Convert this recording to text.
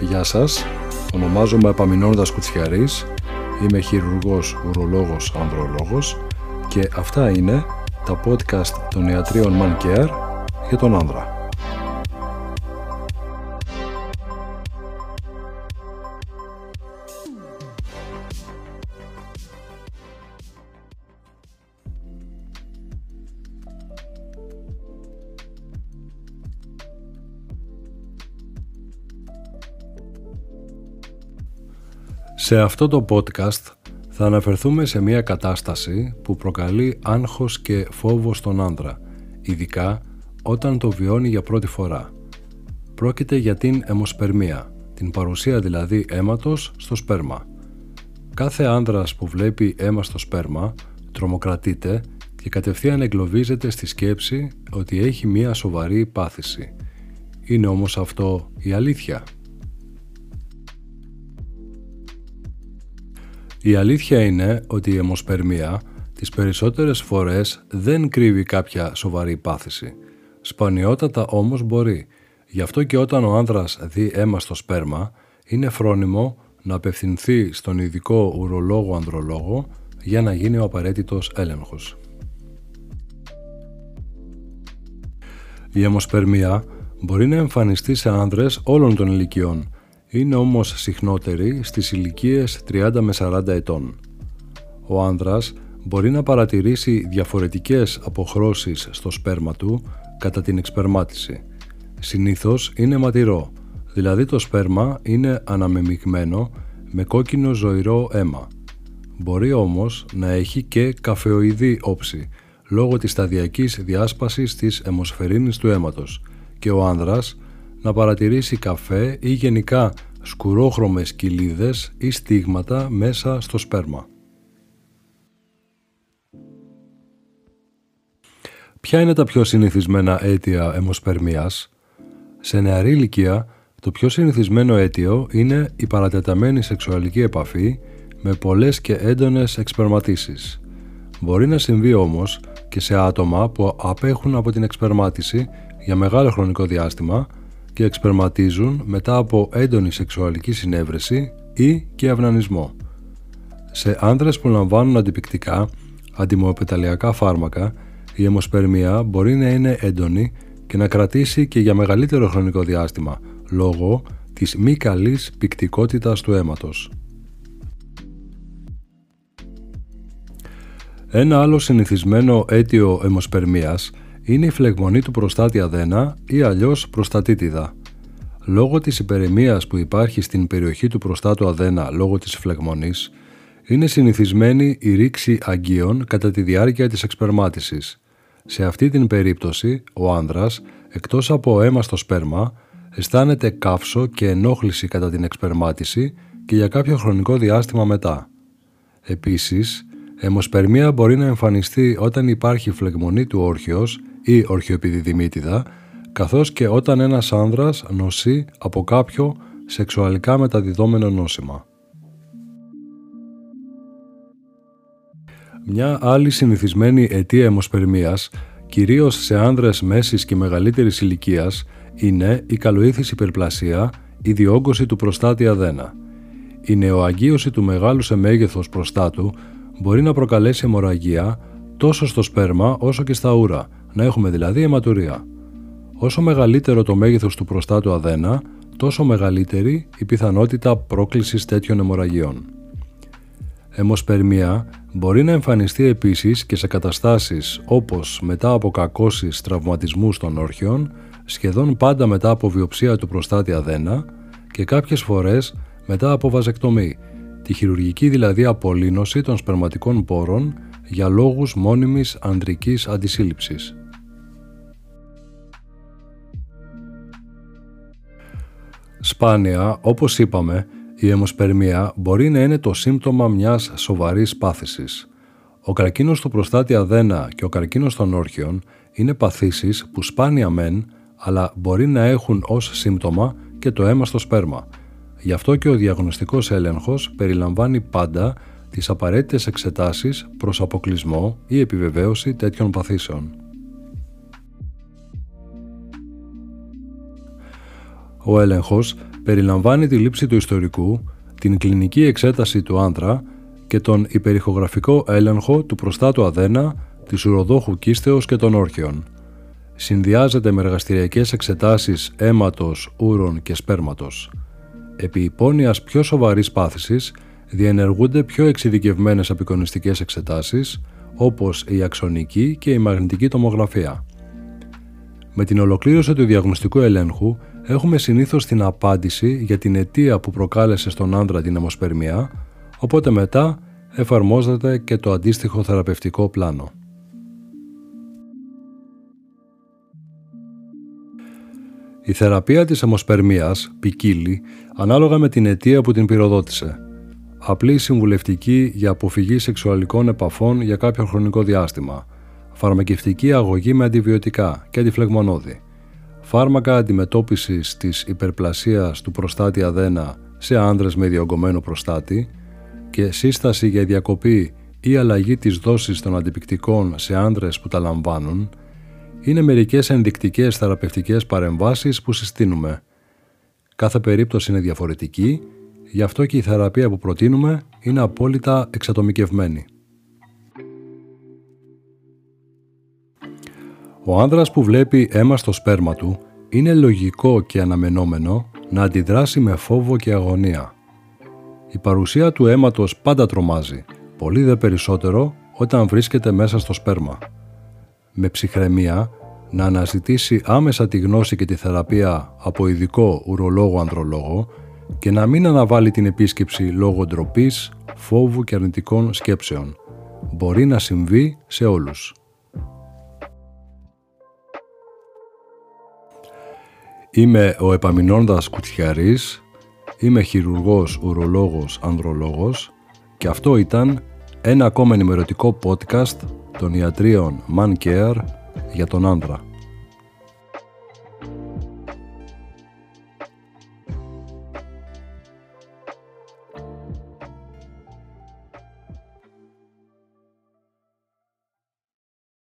Γεια σας, ονομάζομαι Επαμινώνοντας Κουτσιαρής, είμαι χειρουργός, ουρολόγος, ανδρολόγος και αυτά είναι τα podcast των ιατρίων Man Care για τον άνδρα. Σε αυτό το podcast θα αναφερθούμε σε μια κατάσταση που προκαλεί άγχος και φόβο στον άνδρα, ειδικά όταν το βιώνει για πρώτη φορά. Πρόκειται για την αιμοσπερμία, την παρουσία δηλαδή αίματος στο σπέρμα. Κάθε άνδρας που βλέπει αίμα στο σπέρμα τρομοκρατείται και κατευθείαν εγκλωβίζεται στη σκέψη ότι έχει μια σοβαρή πάθηση. Είναι όμως αυτό η αλήθεια; Η αλήθεια είναι ότι η αιμοσπερμία τις περισσότερες φορές δεν κρύβει κάποια σοβαρή πάθηση. Σπανιότατα όμως μπορεί. Γι' αυτό και όταν ο άνδρας δει αίμα στο σπέρμα, είναι φρόνιμο να απευθυνθεί στον ειδικό ουρολόγο-ανδρολόγο για να γίνει ο απαραίτητος έλεγχος. Η αιμοσπερμία μπορεί να εμφανιστεί σε άνδρες όλων των ηλικιών, είναι όμως συχνότερη στις ηλικίες 30 με 40 ετών. Ο άνδρας μπορεί να παρατηρήσει διαφορετικές αποχρώσεις στο σπέρμα του κατά την εξπερμάτιση. Συνήθως είναι ματηρό, δηλαδή το σπέρμα είναι αναμεμειγμένο με κόκκινο ζωηρό αίμα. Μπορεί όμως να έχει και καφεοειδή όψη, λόγω της σταδιακής διάσπασης της αιμοσφαιρίνης του αίματος και ο άνδρας να παρατηρήσει καφέ ή γενικά σκουρόχρωμες κοιλίδες ή στίγματα μέσα στο σπέρμα. Ποια είναι τα πιο συνηθισμένα αίτια αιμοσπερμίας; Σε νεαρή ηλικία, το πιο συνηθισμένο αίτιο είναι η παρατεταμένη σεξουαλική επαφή με πολλές και έντονες εξπερματίσεις. Μπορεί να συμβεί όμως και σε άτομα που απέχουν από την εξπερμάτιση για μεγάλο χρονικό διάστημα και εξπερματίζουν μετά από έντονη σεξουαλική συνέβρεση ή και αυνανισμό. Σε άνδρες που λαμβάνουν αντιπικτικά, αντιμοεπιταλιακά φάρμακα, η αιμοσπερμία μπορεί να είναι έντονη και να κρατήσει και για μεγαλύτερο χρονικό διάστημα, λόγω της μη καλής πικτικότητας του αίματος. Ένα άλλο συνηθισμένο αίτιο αιμοσπερμίας είναι η φλεγμονή του προστάτη αδένα ή αλλιώς προστατήτιδα. Λόγω της υπερεμίας που υπάρχει στην περιοχή του προστάτου αδένα λόγω της φλεγμονής, είναι συνηθισμένη η ρήξη αγκίων κατά τη διάρκεια της εξπερμάτισης. Σε αυτή την περίπτωση, ο άνδρας, εκτός από αίμα στο σπέρμα, αισθάνεται καύσο και ενόχληση κατά την εξπερμάτιση και για κάποιο χρονικό διάστημα μετά. Επίσης, αιμοσπερμία μπορεί να εμφανιστεί όταν υπάρχει φλεγμονή του όρχεως ή ορχιοεπιδιδημίτιδα, καθώς και όταν ένας άνδρας νοσεί από κάποιο σεξουαλικά μεταδιδόμενο νόσημα. Μια άλλη συνηθισμένη αιτία αιμοσπερμίας, κυρίως σε άνδρες μέσης και μεγαλύτερης ηλικίας, είναι η καλοήθηση υπερπλασία, η διόγκωση του προστάτη αδένα. Η νεοαγγείωση του μεγάλου σε μέγεθος προστάτου μπορεί να προκαλέσει αιμορραγία τόσο στο σπέρμα όσο και στα ούρα, να έχουμε δηλαδή αιματουρία. Όσο μεγαλύτερο το μέγεθος του προστάτου αδένα, τόσο μεγαλύτερη η πιθανότητα πρόκλησης τέτοιων αιμορραγιών. Αιμοσπερμία μπορεί να εμφανιστεί επίσης και σε καταστάσεις όπως μετά από κακώσεις τραυματισμούς των όρχιων, σχεδόν πάντα μετά από βιοψία του προστάτη αδένα και κάποιες φορές μετά από βαζεκτομή, τη χειρουργική δηλαδή απολύνωση των σπερματικών πόρων για λόγους μόνιμης ανδρικής αντισύλληψης. Σπάνια, όπως είπαμε, η αιμοσπερμία μπορεί να είναι το σύμπτωμα μιας σοβαρής πάθησης. Ο καρκίνος του προστάτη αδένα και ο καρκίνος των όρχιων είναι παθήσεις που σπάνια μεν, αλλά μπορεί να έχουν ως σύμπτωμα και το αίμα στο σπέρμα. Γι' αυτό και ο διαγνωστικός έλεγχος περιλαμβάνει πάντα τις απαραίτητες εξετάσεις προς αποκλεισμό ή επιβεβαίωση τέτοιων παθήσεων. Ο έλεγχος περιλαμβάνει τη λήψη του ιστορικού, την κλινική εξέταση του άντρα και τον υπερηχογραφικό έλεγχο του προστάτου αδένα, της ουροδόχου κίστεως και των όρχεων. Συνδυάζεται με εργαστηριακές εξετάσεις αίματος, ούρων και σπέρματος. Επί υπόνοιας πιο σοβαρής πάθησης διενεργούνται πιο εξειδικευμένες απεικονιστικές εξετάσεις όπως η αξονική και η μαγνητική τομογραφία. Με την ολοκλήρωση του διαγνωστικού ελέγχου έχουμε συνήθως την απάντηση για την αιτία που προκάλεσε στον άντρα την αιμοσπερμία, οπότε μετά εφαρμόζεται και το αντίστοιχο θεραπευτικό πλάνο. Η θεραπεία της αιμοσπερμίας ποικίλει ανάλογα με την αιτία που την πυροδότησε. Απλή συμβουλευτική για αποφυγή σεξουαλικών επαφών για κάποιο χρονικό διάστημα. Φαρμακευτική αγωγή με αντιβιωτικά και αντιφλεγμονώδη. Φάρμακα αντιμετώπισης της υπερπλασίας του προστάτη αδένα σε άνδρες με διωγγωμένο προστάτη και σύσταση για διακοπή ή αλλαγή της δόσης των αντιπικτικών σε άνδρες που τα λαμβάνουν είναι μερικές ενδεικτικές θεραπευτικές παρεμβάσεις που συστήνουμε. Κάθε περίπτωση είναι διαφορετική, γι' αυτό και η θεραπεία που προτείνουμε είναι απόλυτα εξατομικευμένη. Ο άνδρας που βλέπει αίμα στο σπέρμα του είναι λογικό και αναμενόμενο να αντιδράσει με φόβο και αγωνία. Η παρουσία του αίματος πάντα τρομάζει, πολύ δε περισσότερο όταν βρίσκεται μέσα στο σπέρμα με ψυχραιμία να αναζητήσει άμεσα τη γνώση και τη θεραπεία από ειδικό ουρολόγο-ανδρολόγο και να μην αναβάλει την επίσκεψη λόγω ντροπής, φόβου και αρνητικών σκέψεων. Μπορεί να συμβεί σε όλους. Είμαι ο Επαμινώντας Κουτσιαρής, είμαι χειρουργός, ουρολόγος, ανδρολόγος και αυτό ήταν ένα ακόμα ενημερωτικό podcast των ιατρίων Man Care για τον άντρα.